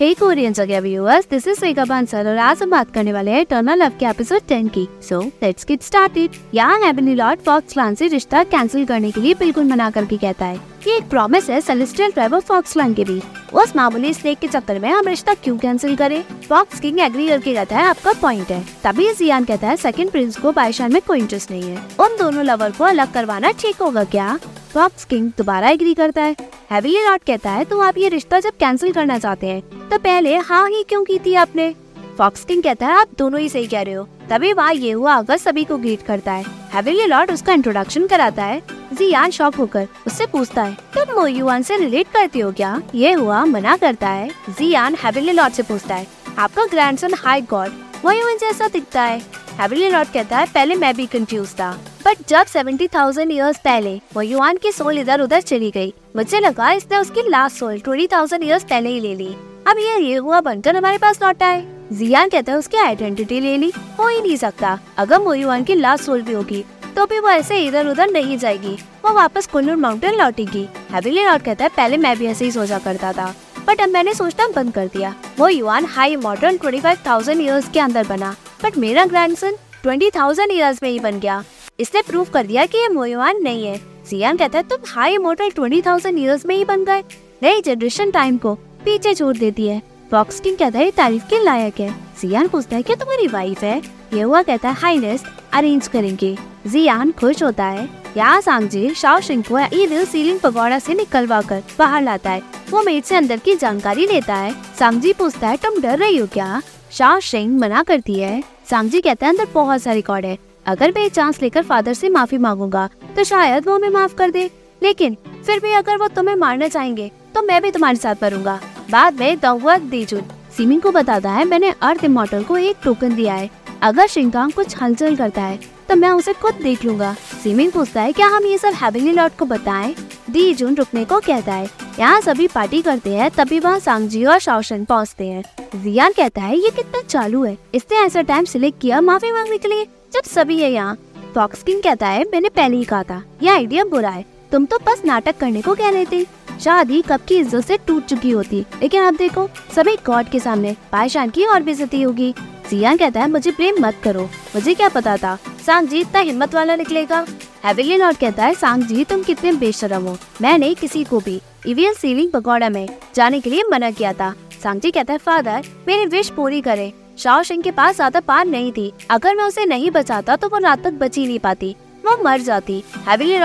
हे Korean जगह viewers this is Rekha Bansal और आज हम बात करने वाले हैं टर्नल लव के एपिसोड 10 की। सो लेट्स गेट स्टार्टेड यहाँ हेवनली लॉर्ड फॉक्स क्लान से रिश्ता कैंसिल करने के लिए बिल्कुल मना करके कहता है। ये एक प्रॉमिस है celestial tribe of fox clan के भी। उस मामूली स्नेक के चक्कर में हम रिश्ता क्यों कैंसिल करें? फॉक्स किंग एग्री करके कहता है, आपका पॉइंट है। तभी जियान कहता है सेकंड प्रिंस को बाईशान में कोई इंटरेस्ट नहीं है। उन दोनों लवर को अलग करवाना ठीक होगा क्या? फॉक्स किंग दोबारा एग्री करता है। हैवी लॉर्ड कहता है तो आप ये रिश्ता जब कैंसिल करना चाहते हैं तो पहले हाँ ही क्यों की थी आपने? फॉक्स किंग कहता है, आप दोनों ही सही कह रहे हो। तभी वहाँ ये हुआ अगर सभी को ग्रीट करता है। हैविली लॉर्ड उसका इंट्रोडक्शन कराता है। जियान शॉक होकर उससे पूछता है, तुम मोयुआन से रिलेट करती हो क्या? ये हुआ, मना करता है। जियान हैविली लॉर्ड से पूछता है, आपका ग्रैंडसन हाई गॉड मोयुआन जैसा दिखता है। हैविली लॉर्ड कहता है, पहले मैं भी कंफ्यूज था। बट जब सेवेंटी थाउज़ेंड ईयर्स पहले वो युवान की सोल इधर उधर चली गई, मुझे लगा इसने उसकी last soul twenty thousand years पहले ही ले ली। अब ये ये हुआ बंटन हमारे पास लौटा है। जियान कहता है उसकी आइडेंटिटी ले ली। हो ही नहीं सकता। अगर मोयुआन की लास्ट सोल भी होगी तो भी वो ऐसे इधर उधर नहीं जाएगी। वो वापस कुल्लू माउंटेन लौटेगी। हैविली लॉर्ड कहता है, पहले मैं भी ऐसे ही सोचा करता था। बट अब मैंने सोचना बंद कर दिया। वो युवान high modern twenty five thousand years के अंदर बना। बट मेरा ग्रैंडसन ट्वेंटी थाउज़ेंड ईयर्स में ही बन गया। इसने प्रूव कर दिया कि ये मोयुआन नहीं है। सियान कहता है, तुम high model twenty thousand years में ही बन गए। नई जनरेशन टाइम को पीछे छोड़ देती है। फॉक्स किंग कहता है तारीफ़ के लायक है। जियान पूछता है, क्या तुम्हारी वाइफ है? ये हुआ कहता है हाईनेस अरेंज करेंगे। जियान खुश होता है। यहाँ सांगजी शाओ सिंह को ईद सीलिंग पगोड़ा से निकलवा कर बाहर लाता है। वो मेट से अंदर की जानकारी लेता है। सांगजी पूछता है, तुम डर रही हो क्या? शाओ सिंह मना करती है। सांगजी कहता है, अंदर बहुत सारे रिकॉर्ड है। अगर मैं चांस लेकर फादर से माफ़ी मांगूँगा तो शायद वो हमें माफ़ कर दे। लेकिन फिर भी अगर वो तुम्हें मारना चाहेंगे तो मैं भी तुम्हारे साथ मरूँगा। बाद में दौवत दीजुन सीमिंग को बताता है, मैंने अर्थ इमोटल को एक टोकन दिया है। अगर शिंकांग कुछ हलचल करता है तो मैं उसे खुद देख लूँगा। सिमिंग पूछता है, क्या हम ये सब हैविली लॉर्ड को बताएँ? दी जून रुकने को कहता है, यहाँ सभी पार्टी करते हैं, तभी वहाँ सांगजी और शौशन पहुँचते हैं। जियान कहता है, ये कितना चालू है। इसने ऐसा टाइम सिलेक्ट किया माफ़ी मांगने के लिए? जब सभी है यहाँ फॉक्स किंग कहता है, मैंने पहले ही कहा था यह आइडिया बुरा है। तुम तो बस नाटक करने को कह रहे थे। शादी कब की इज़्ज़त से टूट चुकी होती। लेकिन आप देखो, सभी गॉड के सामने पायशान की और बेजती होगी। सियान कहता है, मुझे प्रेम मत करो। मुझे क्या पता था, सांग जी इतना हिम्मत वाला निकलेगा? हैविली लॉर्ड कहता है, सांग जी, तुम कितने बेशरम हो। मैंने किसी को भी। इवियल सीलिंग पकौड़ा में जाने के लिए मना किया था। सांग जी कहता है फादर मेरी विश पूरी करे। शाओ सिंह के पास ज़्यादा पार नहीं थी। अगर मैं उसे नहीं बचाता तो वो रात तक बची नहीं पाती। वो मर जाती।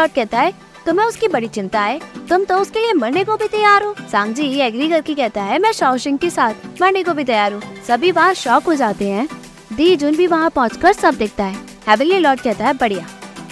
कहता है, तुम्हें उसकी बड़ी चिंता है। तुम तो उसके लिए मरने को भी तैयार हो। सांग जी एग्री करके कहता है, मैं शाओ सिंह के साथ मरने को भी तैयार हूँ। सभी वहाँ शौक हो जाते हैं। दी जुन भी वहाँ पहुँच सब देखता है। लॉर्ड कहता है, बढ़िया,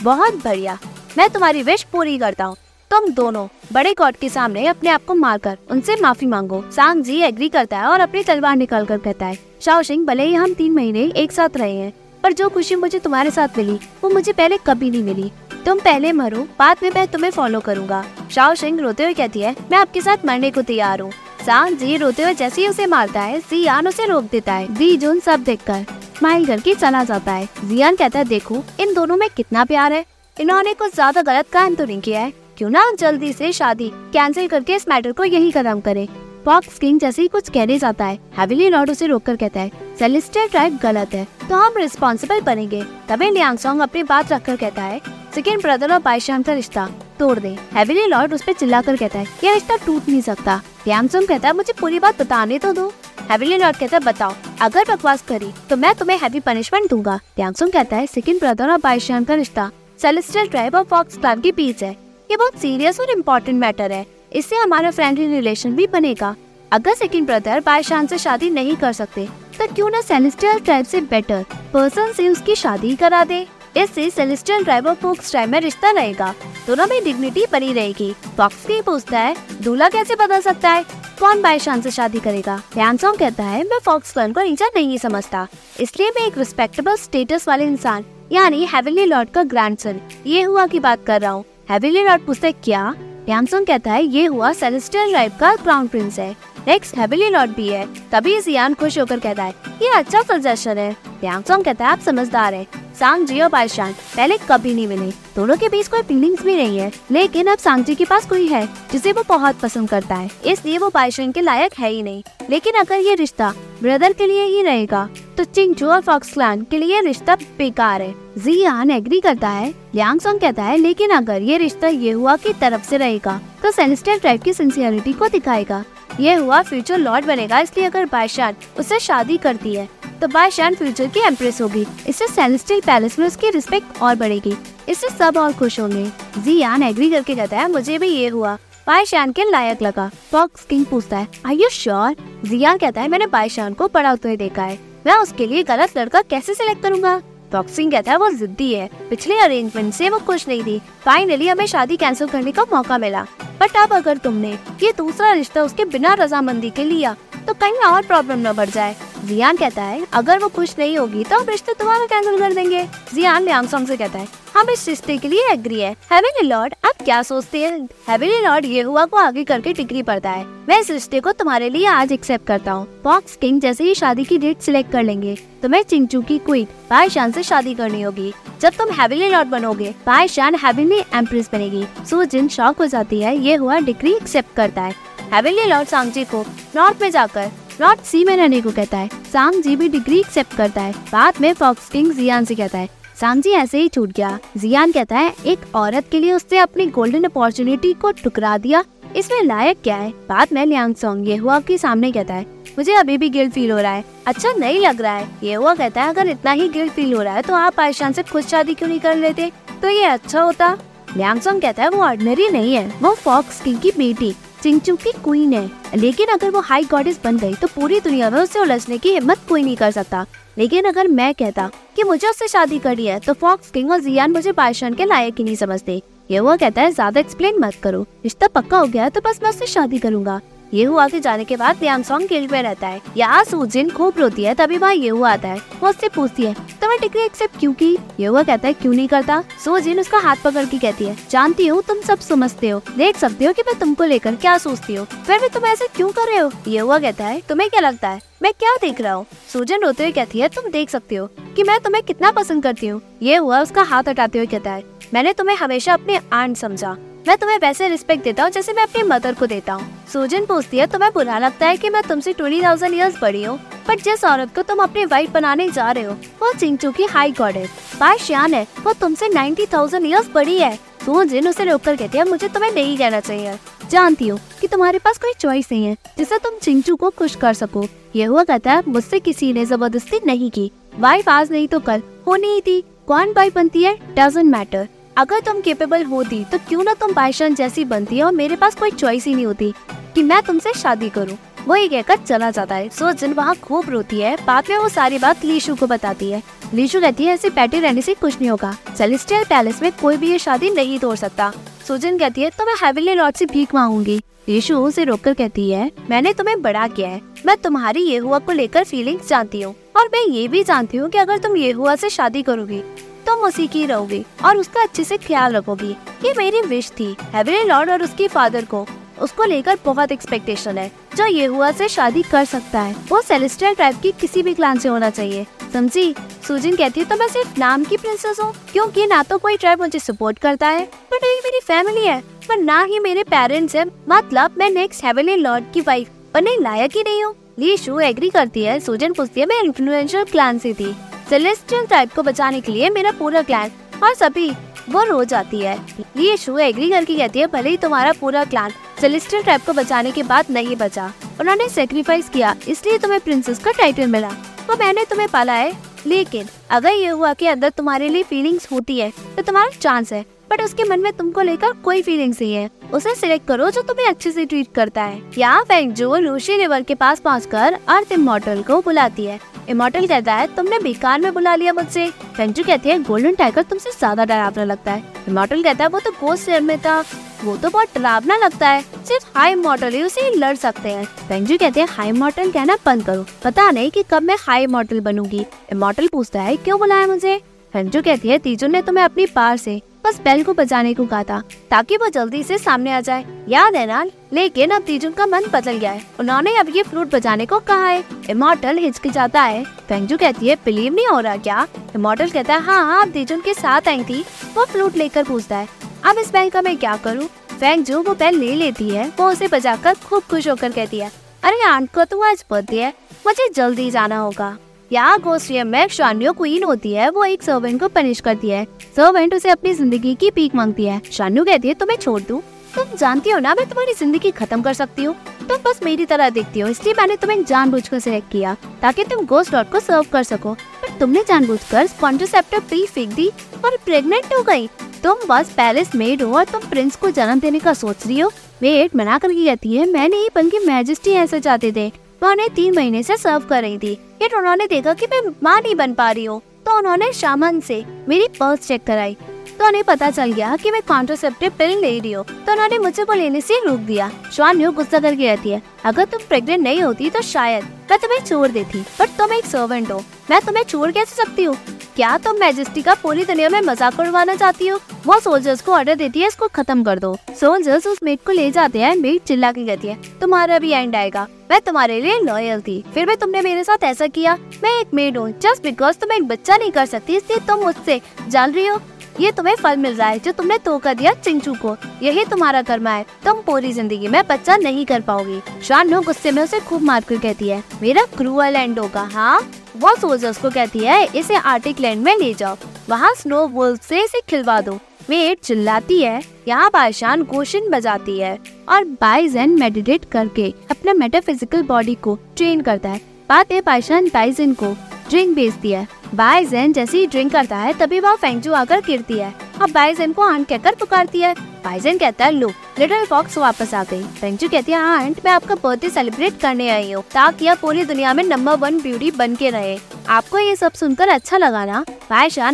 बहुत बढ़िया। मैं तुम्हारी विश पूरी करता हूँ। तुम दोनों बड़े गॉड के सामने अपने आप को मारकर उनसे माफ़ी मांगो। सांग जी एग्री करता है और अपनी तलवार निकाल कर कहता है, शाओ सिंह भले ही हम तीन महीने एक साथ रहे हैं, पर जो खुशी मुझे तुम्हारे साथ मिली, वो मुझे पहले कभी नहीं मिली। तुम पहले मरो, बाद में मैं तुम्हें फॉलो करूँगा। शाओ सिंह रोते हुए कहती है, मैं आपके साथ मरने को तैयार हूँ। सांग जी रोते हुए जैसे ही उसे मारता है, जियान उसे रोक देता है। दी जोन सब देखकर स्माइल करके चला जाता है। जियान कहता है, देखो, इन दोनों में कितना प्यार है। इन्होंने कुछ ज़्यादा गलत काम तो नहीं किया है। क्यों ना जल्दी से शादी कैंसिल करके इस मैटर को यही खत्म करे। पॉक्स किंग जैसे ही कुछ कहने जाता है हैविली लॉर्ड उसे रोककर कहता है सेलेस्टियल ट्राइब गलत है। तो हम रिस्पॉन्सिबल बनेंगे। तभी लियांगसोंग अपनी बात रखकर कहता है सेकेंड ब्रदर और बाईशान का रिश्ता तोड़ दे। हैविली लॉर्ड उस पर चिल्लाकर कहता है, यह रिश्ता टूट नहीं सकता। लियांगसोंग कहता है, मुझे पूरी बात बताने तो दो। हैविली लॉर्ड कहता है, बताओ, अगर बकवास करी तो मैं तुम्हें हैवी पनिशमेंट दूँगा। लियांगसोंग कहता है सेकेंड ब्रदर और बाईशान का रिश्ता सेलेस्टियल ट्राइब और फॉक्स क्लान के बीच है। ये बहुत सीरियस और इम्पोर्टेंट मैटर है। इससे हमारा फ्रेंडली रिलेशन भी बनेगा। अगर सेकंड ब्रदर बायशान से शादी नहीं कर सकते तो क्यों ना सेलेस्टियल ट्राइब से बेटर पर्सन से उसकी शादी करा दे। इससे सेलेस्टियल ट्राइब और फोक्स ट्राइब में रिश्ता रहेगा। दोनों में डिग्निटी बनी रहेगी। फॉक्स की पूछता है, दूल्हा कैसे बदल सकता है? कौन बाय चांस से शादी करेगा? सॉन्ग कहता है, मैं फॉक्स को नीचा नहीं समझता। इसलिए मैं एक रिस्पेक्टेबल स्टेटस वाले इंसान यानी हेवनली लॉर्ड का ग्रैंडसन ये हुआ की बात कर रहा हूँ। हेवनली लॉर्ड पूछते, क्या? सॉन्ग कहता है, ये हुआ सेलेस्टियल ट्राइब का क्राउन प्रिंस है। नेक्स्ट हेविली लॉर्ड भी है। तभी जियान खुश होकर कहता है, ये अच्छा सजेशन है। सॉन्ग कहता है, आप समझदार है। सांग जी और बाईशान पहले कभी नहीं मिले। दोनों के बीच कोई फीलिंग्स भी नहीं है। लेकिन अब सांग जी के पास कोई है, जिसे वो बहुत पसंद करता है। इसलिए वो बाईशान के लायक है ही नहीं। लेकिन अगर ये रिश्ता ब्रदर के लिए ही रहेगा तो चिंगचू और फॉक्स क्लान के लिए रिश्ता बेकार है। जियान एग्री करता है, लियांग सोंग कहता है, लेकिन अगर ये रिश्ता ये हुआ की तरफ़ से रहेगा तो सेलेस्टियल ट्राइब की सिंसियरिटी को दिखाएगा। ये हुआ फ्यूचर लॉर्ड बनेगा, इसलिए अगर बायशान उससे शादी करती है तो बाईशान फ्यूचर की एम्प्रेस होगी। इससे सेलेस्टियल पैलेस में उसकी रिस्पेक्ट और बढ़ेगी। इससे सब और खुश होंगे। जियान एग्री करके कहता है, मुझे भी ये हुआ। बाईशान के लायक लगा। फॉक्स किंग पूछता है आई यू श्योर जियान कहता है, मैंने बायशान को पढ़ा हुए देखा है। मैं उसके लिए गलत लड़का कैसे सिलेक्ट करूँगा? बॉक्सिंग कहता है वो जिद्दी है। पिछले अरेंजमेंट से वो खुश नहीं थी। फाइनली हमें शादी कैंसिल करने का मौका मिला। बट अब अगर तुमने ये दूसरा रिश्ता उसके बिना रजामंदी के लिया तो कहीं और प्रॉब्लम न बढ़ जाए। जियान कहता है, अगर वो खुश नहीं होगी तो हम रिश्ते तुम्हारा कैंसिल कर देंगे। जियान लियांगसोंग से कहता है, हम इस रिश्ते के लिए एग्री है। हेवेली लॉर्ड आप क्या सोचते हैं? हेवेली लॉर्ड ये हुआ को आगे करके टिकरी पड़ता है। मैं इस रिश्ते को तुम्हारे लिए आज एक्सेप्ट करता हूँ। बॉक्स किंग जैसे ही शादी की डेट सिलेक्ट कर लेंगे तो मैं चिंचू की क्वीन बाईशान से शादी करनी होगी। जब तुम हेविली लॉर्ड बनोगे बाईशान हेविली एम्प्रेस बनेगी। सुजिन शॉक हो जाती है, ये हुआ डिग्री एक्सेप्ट करता है। हेविली लॉर्ड सांगजी को नॉर्थ में जाकर नॉर्थ सी में रहने को कहता है। सांग जी भी डिग्री एक्सेप्ट करता है। बाद में फॉक्स किंग जियान से कहता है। सांग जी ऐसे ही छूट गया। जियान कहता है, एक औरत के लिए उसने अपनी गोल्डन अपॉर्चुनिटी को ठुकरा दिया। इसमें लायक क्या है? बाद में लियांग सोंग ये हुआ के सामने कहता है, मुझे अभी भी गिल्ट फील हो रहा है। अच्छा नहीं लग रहा है। ये हुआ कहता है, अगर इतना ही गिल्ट फील हो रहा है तो आप आयशान से खुद शादी क्यों नहीं कर लेते? तो ये अच्छा होता। लियांगसोंग कहता है, वो ऑर्डिनरी नहीं है। वो फॉक्स किंग की बेटी। चिंगचू की क्वीन है। लेकिन अगर वो हाई गॉडेस बन गई तो पूरी दुनिया में उससे उलझने की हिम्मत कोई नहीं कर सकता। लेकिन अगर मैं कहता कि मुझे उससे शादी करनी है तो फॉक्स किंग और जियान मुझे पाशन के लायक ही नहीं समझते। ये वो कहता है, ज़्यादा एक्सप्लेन मत करो। रिश्ता पक्का हो गया तो बस मैं उससे शादी करूँगा। ये हुआ के जाने के बाद लियांगसोंग गिल्ड में रहता है। यहाँ सूजिन खूब रोती है, तभी वहाँ ये हुआ आता है। वो उससे पूछती है तुम्हें डिग्री एक्सेप्ट क्यों की? ये हुआ कहता है, क्यों नहीं करता? सूजिन उसका हाथ पकड़ के कहती है, जानती हूँ, तुम सब समझते हो। देख सकते हो कि मैं तुमको लेकर क्या सोचती हूँ। फिर भी तुम ऐसे क्यों कर रहे हो? ये हुआ कहता है, तुम्हें क्या लगता है? मैं क्या देख रहा हूँ? सूजन रोते हुए कहती है, तुम देख सकते हो कि मैं तुम्हें कितना पसंद करती हूँ। ये हुआ उसका हाथ हटाते हुए कहता है, मैंने तुम्हें हमेशा अपने आंट समझा। मैं तुम्हें वैसे रिस्पेक्ट देता हूँ जैसे मैं अपनी मदर को देता हूँ। सूजन पूछती है, तुम्हें बुरा लगता है कि मैं तुमसे ट्वेंटी थाउज़ेंड ईयर्स बड़ी हूँ बट जिस औरत को तुम अपनी वाइफ बनाने जा रहे हो, वो चिंचू की हाई गॉड है। बाय श्यान है, वो तुमसे नाइन्टी थाउज़ेंड ईयर्स बड़ी है। सूजन उसे रोककर कहती है, मुझे तुम्हें नहीं कहना चाहिए। जानती हूँ कि तुम्हारे पास कोई चॉइस नहीं है, जिससे तुम चिंचू को खुश कर सको। ये हुआ कहता है, मुझसे किसी ने ज़बरदस्ती नहीं की। वाइफ आज नहीं तो कल होनी ही थी। कौन वाइफ बनती है? डजेंट मैटर अगर तुम केपेबल होती तो क्यों ना तुम बाईशान जैसी बनती और मेरे पास कोई चॉइस ही नहीं होती कि मैं तुमसे शादी करूँ। वो ये कहकर चला जाता है। सो जिन वहाँ खूब रोती है, बाद में वो सारी बात लीशु को बताती है। लीशु कहती है, ऐसे बैठे रहने से कुछ नहीं होगा। सेलेस्टियल पैलेस में कोई भी ये शादी नहीं तोड़ सकता। सुजन कहती है तो मैं हेविली लॉर्ड से भीख मांगूँगी। यीशु उसे रोककर कहती है, मैंने तुम्हें बड़ा किया है। मैं तुम्हारी ये हुआ को लेकर फीलिंग्स जानती हूँ। और मैं ये भी जानती हूँ कि अगर तुम ये हुआ से शादी करोगी तुम उसी की रहोगी और उसका अच्छे से ख्याल रखोगी। ये मेरी विश थी हेवरी लॉर्ड और उसके फादर को। उसको लेकर बहुत एक्सपेक्टेशन है। जो ये हुआ से शादी कर सकता है। वो सेलेस्टियल ट्राइब की किसी भी क्लान से होना चाहिए। समझी? सुजिन कहती है तो मैं सिर्फ़ नाम की प्रिंसेस हूँ, क्योंकि ना तो कोई ट्राइब मुझे सपोर्ट करता है बट ये मेरी फैमिली है। पर ना ही मेरे पेरेंट्स है। मतलब मैं नेक्स्ट हेवनली लॉर्ड की वाइफ बनने लायक ही नहीं हूँ। ली शू एग्री करती है। सुजन पूछती है, मैं इन्फ्लुएंशियल क्लान से थी। सेलेस्टियल ट्राइब को बचाने के लिए मेरा पूरा क्लैन और सभी, वो रो जाती है। ये शो एग्री करके कहती है, भले ही तुम्हारा पूरा क्लान सेलेस्टियल ट्राइब को बचाने के बाद नहीं बचा। उन्होंने सेक्रीफाइस किया, इसलिए तुम्हें प्रिंसेस का टाइटल मिला। तो मैंने तुम्हें पाला है, लेकिन अगर ये हुआ कि अंदर तुम्हारे लिए फीलिंग्स होती है तो तुम्हारा चांस है बट उसके मन में तुमको लेकर कोई फीलिंग्स नहीं है। उसे सिलेक्ट करो जो तुम्हें अच्छे से ट्रीट करता है। यहाँ फेंगजू लूशी रिवर के पास पहुँच कर अर्थ इमोटल को बुलाती है। इमोटल कहता है, तुमने बेकार में बुला लिया मुझसे। फेंगजू कहती है, गोल्डन टाइगर तुमसे ज़्यादा डरावना लगता है। इमोटल कहता है, वो तो गोस्ट शेयर में था। वो तो बहुत डरावना लगता है। सिर्फ़ हाई मॉडल ही उसे लड़ सकते हैं। पेंजू कहते हैं हाई मॉडल कहना बंद करो। पता नहीं कि कब मैं हाई मॉडल बनूँगी। मॉडल पूछता है, क्यों बुलाया मुझे? पेंजू कहती है, तीजू ने तुम्हें अपनी पार से बस बेल को बजाने को कहा था, ताकि वो जल्दी से सामने आ जाए। याद है ना लेकिन अब तीजुन का मन बदल गया है। उन्होंने अब ये फ्लूट बजाने को कहा है। इमोटल हिचकिचाता है। फेंगजू कहती है, बिलीव नहीं हो रहा क्या? इमोटल कहता है हाँ हाँ तीजुन के साथ आई थी। वो फ्लूट लेकर पूछता है, अब इस बेल का मैं क्या करूँ? फेंग वो बेल ले लेती है। वो उसे बजाकर खूब खुश होकर कहती है, अरे, आंट को तो आज बर्थडे है। मुझे जल्दी जाना होगा। यहाँ गोस्ट्रियम में शान्यो क्वीन होती है वो एक सर्वेंट को पनिश करती है सर्वेंट उसे अपनी ज़िंदगी की पीक मांगती है शान्यू कहती है तुम्हें छोड़ दूँ तुम जानती हो ना मैं तुम्हारी ज़िंदगी खत्म कर सकती हूँ तुम बस मेरी तरह दिखती हो इसलिए मैंने तुम्हें जानबूझकर सिलेक्ट किया ताकि तुम गोस्ट डॉट को सर्व कर सको पर तुमने जानबूझकर कॉन्ट्रोसेप्टिव पी फेंक दी और प्रेग्नेंट हो गई तुम बस पैलेस मेड हो और तुम प्रिंस को जन्म देने का सोच रही हो मेड मना करके कहती है मैं नहीं बल्कि मैजेस्टी ऐसे चाहते थे वो उन्हें तीन महीने से सर्व कर रही थी फिर उन्होंने देखा कि मैं माँ नहीं बन पा रही हूँ। तो उन्होंने शामन से मेरी पर्स चेक कराई। तो उन्हें पता चल गया कि मैं कॉन्ट्रोसेप्टिव पिल ले रही हूँ। तो उन्होंने मुझे वो लेने से रोक दिया। श्वान यू गुस्सा करके रहती है। अगर तुम प्रेग्नेंट नहीं होती तो शायद मैं तुम्हें छोड़ देती, पर तुम एक सर्वेंट हो। मैं तुम्हें छोड़ कैसे सकती हूँ? क्या तुम मैजेस्टी का पूरी दुनिया में मज़ाक उड़वाना चाहती हो? वो सोल्जर्स को ऑर्डर देती है, इसको खत्म कर दो। सोल्जर्स उस मेट को ले जाते हैं मेट चिल्ला के कहती है, तुम्हारा भी एंड आएगा। मैं तुम्हारे लिए लॉयल थी। फिर भी तुमने मेरे साथ ऐसा किया। मैं एक मेड हूँ। जस्ट बिकॉज़ तुम एक बच्चा नहीं कर सकती, इसलिए तुम मुझसे जान रही हो। ये तुम्हें फल मिल रहा है, जो तुमने कर दिया चिंचू को। यही तुम्हारा कर्मा है। तुम पूरी ज़िंदगी में बच्चा नहीं कर पाओगी। शान गुस्से में उसे खूब मार कर कहती है, मेरा क्रूअल एंड होगा। हाँ वो सोल्जर्स को कहती है, इसे आर्टिक लैंड में ले जाओ। वहाँ स्नो वुल्फ से इसे खिलवा दो। वेट चिल्लाती है, यहाँ बायशान गोशन बजाती है और बाइजन मेडिटेट करके अपना मेटाफिजिकल बॉडी को ट्रेन करता है। बाद में बायशान बाइजन को ड्रिंक बेचती है। बाइजन जैसे ही ड्रिंक करता है, तभी वह फेंगजू आकर गिरती है और बाइजन को आंट कहकर पुकारती है। बाइजन कहता है, लो लिटिल फॉक्स वापस आ गई। फेंगजू कहती है आंट, मैं आपका बर्थडे सेलिब्रेट करने आई हूँ, ताकि आप पूरी दुनिया में नंबर वन ब्यूटी बन के रहे। आपको ये सब सुनकर अच्छा लगा ना?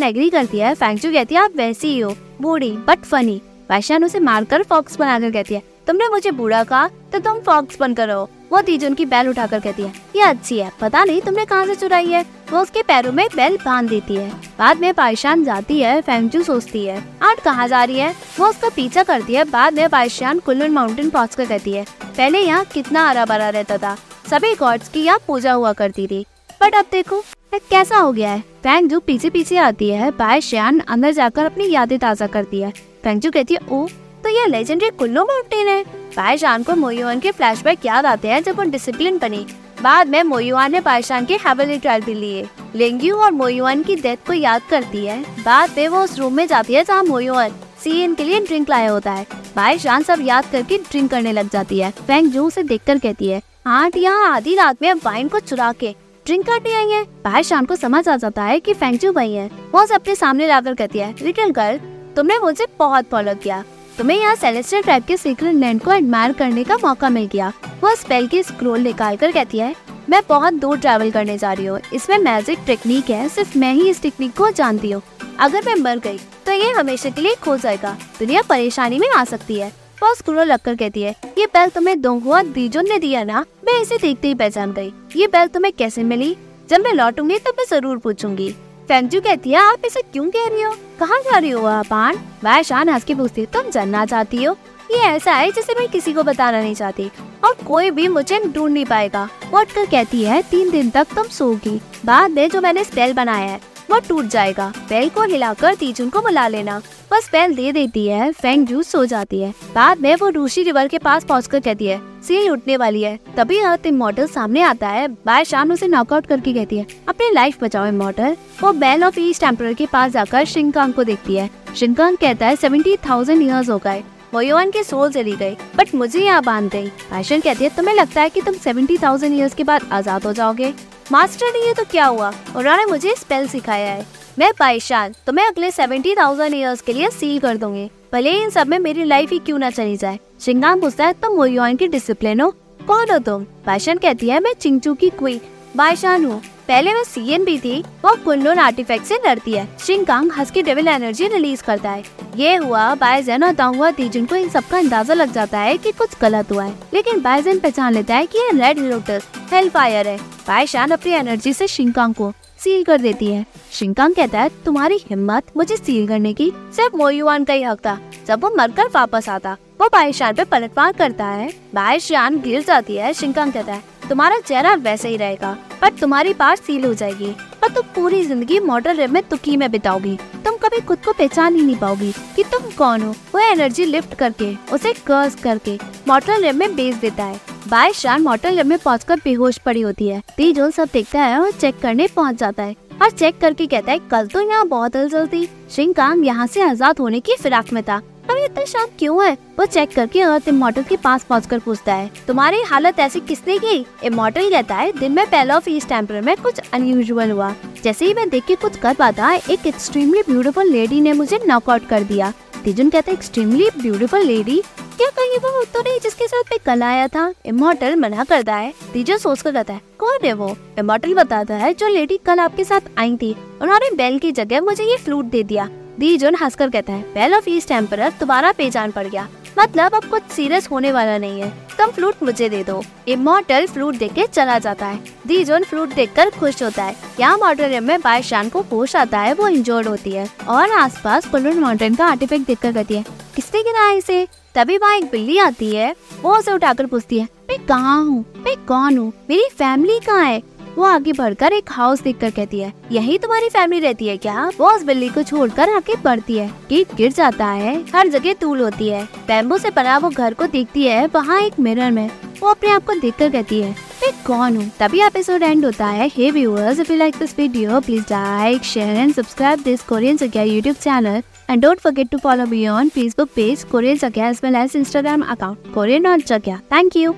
एग्री करती है। फेंगचू कहती है, आप वैसी ही हो बूढ़ी बट फनी वायशान उसे मारकर फॉक्स बनाकर कहती है, तुमने मुझे बूढ़ा कहा तो तुम फॉक्स बनकर रहो। वो तीजुन की बैल उठाकर कहती है, ये अच्छी है, पता नहीं तुमने कहाँ से चुराई है? वो उसके पैरों में बैल बाँध देती है। बाद में पायशान जाती है फेंगचू सोचती है आठ कहाँ जा रही है? वो उसका पीछा करती है, बाद में पायशान कुल्लू माउंटेन पहुँच कर कहती है, पहले यहाँ कितना हरा भरा रहता था। सभी गॉड्स की यहाँ पूजा हुआ करती थी। बट अब देखो कैसा हो गया है? फेंगजू पीछे पीछे आती है बाय श्यान, अंदर जाकर अपनी यादें ताज़ा करती है। फेंगजू कहती है, ओ तो ये लेजेंडरी कुल्लू माउंटेन है। पायशान को मोयुआन के फ्लैशबैक याद आते हैं, जब वो डिसिप्लिन बनी। बाद में मोयुआन ने पायशान के हेवली ट्रायल भी लिए। लेंग्यू और मोयुआन की डेथ को याद करती है। बाद में वो उस रूम में जाती है, जहाँ मोयुआन सीएन के लिए ड्रिंक लाया होता है। पायशान सब याद करके ड्रिंक करने लग जाती है। फेंग जू उसे देखकर कहती है आंट यहाँ आधी रात में वाइन को चुरा के ड्रिंक करने आई है। पायशान को समझ आ जाता है कि फेंगजू वही है। वो अपने सामने लाकर कहती है। लिटिल गर्ल तुमने मुझे बहुत फॉलो किया। तुम्हें यहाँ सेलेस्टियल ट्राइब के सीक्रेट लैंड को एडमायर करने का मौका मिल गया। वो स्पेल की स्क्रोल निकाल कर कहती है, मैं बहुत दूर ट्रैवल करने जा रही हूँ। इसमें मैजिक टेक्निक है, सिर्फ़ मैं ही इस टेक्निक को जानती हूँ। अगर मैं मर गई तो ये हमेशा के लिए खो जाएगा। दुनिया परेशानी में आ सकती है। वो स्क्रोल लगकर कहती है, ये बेल तुम्हें दोंगुआ दीजोन ने दिया ना? मैं इसे देखते ही पहचान गई। ये बेल तुम्हें कैसे मिली? जब मैं लौटूँगी तब मैं ज़रूर पूछूँगी। फेंगजू कहती है, आप इसे क्यों कह रही हो? कहाँ जा रही हो आप आन शान हंस के पूछती तुम जानना चाहती हो? ये ऐसा है जिसे मैं किसी को बताना नहीं चाहती और कोई भी मुझे ढूंढ नहीं पाएगा। वो कर कहती है, तीन दिन तक तुम सोगी बाद में जो मैंने स्पेल बनाया है वो टूट जाएगा। बेल को हिलाकर तीजुन को बुला लेना। बस स्पेल दे देती है, फेंग जूस सो जाती है। बाद में वो रूसी रिवर के पास पहुंचकर कहती है सील उठने वाली है। तभी अर्थ इमोटल सामने आता है। बाय शाम उसे नॉकआउट करके कहती है, अपनी लाइफ बचाओ इमोटल वो बेल ऑफ़ ईस्ट टेम्पर के पास जाकर शिंकांग को देखती है। शिंकांग कहता है सेवेंटी थाउज़ेंड ईयर्स हो गए। वो मोयोन के सोल चली गई। बट मुझे यहाँ बाँध गई पैशन कहती है, तुम्हें लगता है कि तुम सेवेंटी थाउज़ेंड ईयर्स के बाद आज़ाद हो जाओगे? मास्टर ये तो क्या हुआ? उन्होंने मुझे स्पेल सिखाया है। मैं परेशान तो मैं अगले सेवेंटी थाउज़ेंड ईयर्स के लिए सील कर दूँगी। भले इन सब में मेरी लाइफ ही क्यों ना चली जाए। शिंगांग पूछता है तुम मोयोन की डिसिप्लिन हो। कौन हो तुम? पाइशान कहती है, मैं चिंचू की क्वीन बाइशान हूँ। पहले मैं सीएन भी थी, वो कुंडोन आर्टिफैक्ट से लड़ती है। शिंकांग हंस की डेविल एनर्जी रिलीज़ करता है। ये हुआ बायजन और दांगुआ तीजुन को इन सबका अंदाज़ा लग जाता है कि कुछ गलत हुआ है। लेकिन बायजन पहचान लेता है कि ये रेड लोटस हेल फायर है। बायशान अपनी एनर्जी से शिंकांग को सील कर देती है। शिंकांग कहता है, तुम्हारी हिम्मत मुझे सील करने की सिर्फ़ मोयुआन का ही हक था। जब वो मरकर वापस आता, वो बाईशान पे पलटवार करता है। बायशान गिर जाती है शिंकांग कहता है। तुम्हारा चेहरा वैसे ही रहेगा, पर तुम्हारी बात सील हो जाएगी पर तुम पूरी ज़िंदगी मॉडल रेब में तुकी में बिताओगी। तुम कभी खुद को पहचान ही नहीं पाओगी कि तुम कौन हो। वो एनर्जी लिफ्ट करके, उसे कर्स करके मॉडल रेब में बेच देता है। बाईस शान मॉडल रेब में पहुंचकर बेहोश पड़ी होती है। तीजोल सब देखता है और चेक करने पहुँच जाता है। और चेक करके कहता है, कल तो यहाँ बहुत हलचल थी। शिंकांग यहाँ से आज़ाद होने की फिराक में था। अभी इतना शांत क्यों है? वो चेक करके अर्थ इमोटल के पास पहुंचकर पूछता है, तुम्हारी हालत ऐसी किसने की? इमोटल कहता है। दिन में पहला ऑफ़ ईस्ट टेम्पर में कुछ अनयूजल हुआ। जैसे ही मैं देख के कुछ कर पाता, एक एक्सट्रीमली ब्यूटीफुल लेडी ने मुझे नॉकआउट कर दिया। तिजुन कहता एक्सट्रीमली ब्यूटीफुल लेडी क्या कहीं वो तो नहीं जिसके साथ मैं कल आया था? इमोटल मना करता है। तीजन सोच कर कहता है, कौन है वो? इमोटल बताता है, जो लेडी कल आपके साथ आई थी। उन्होंने बेल की जगह मुझे ये फ्लूट दे दिया। दी जोन हंसकर कहता है बेल ऑफ़ ईस्ट एम्पर तुम्हारा पहचान पड़ गया। मतलब अब कुछ सीरियस होने वाला नहीं है। तुम फ्लूट मुझे दे दो। इमोटल फ्लूट देख के चला जाता है। दीजोन फ्लूट देख कर खुश होता है। यहाँ मॉडल में बाय शान को होश आता है, वो इंजोर्ड होती है। और आसपास पुलर माउंटेन का आर्टिफैक्ट देखकर कहती है, किसने गिराया इसे? तभी वहाँ एक बिल्ली आती है। वो उसे उठाकर पूछती है, मैं कहाँ हूँ? मैं कौन हूँ? मेरी फैमिली कहाँ है? वो आगे बढ़कर एक हाउस देखकर कहती है, यही तुम्हारी फैमिली रहती है क्या? वो उस बिल्ली को छोड़कर आगे बढ़ती है। गेट गिर जाता है, हर जगह तूल होती है। बैम्बू से बना वो घर को देखती है, वहाँ एक मिरर में। वो अपने आप को देखकर कहती है, मैं कौन हूँ? तभी एपिसोड एंड होता है। Hey viewers if you like this video please like share and subscribe this Korean जगह YouTube channel and don't forget to follow me on Facebook page Korean जगह as well as Instagram account Korean और जगह thank you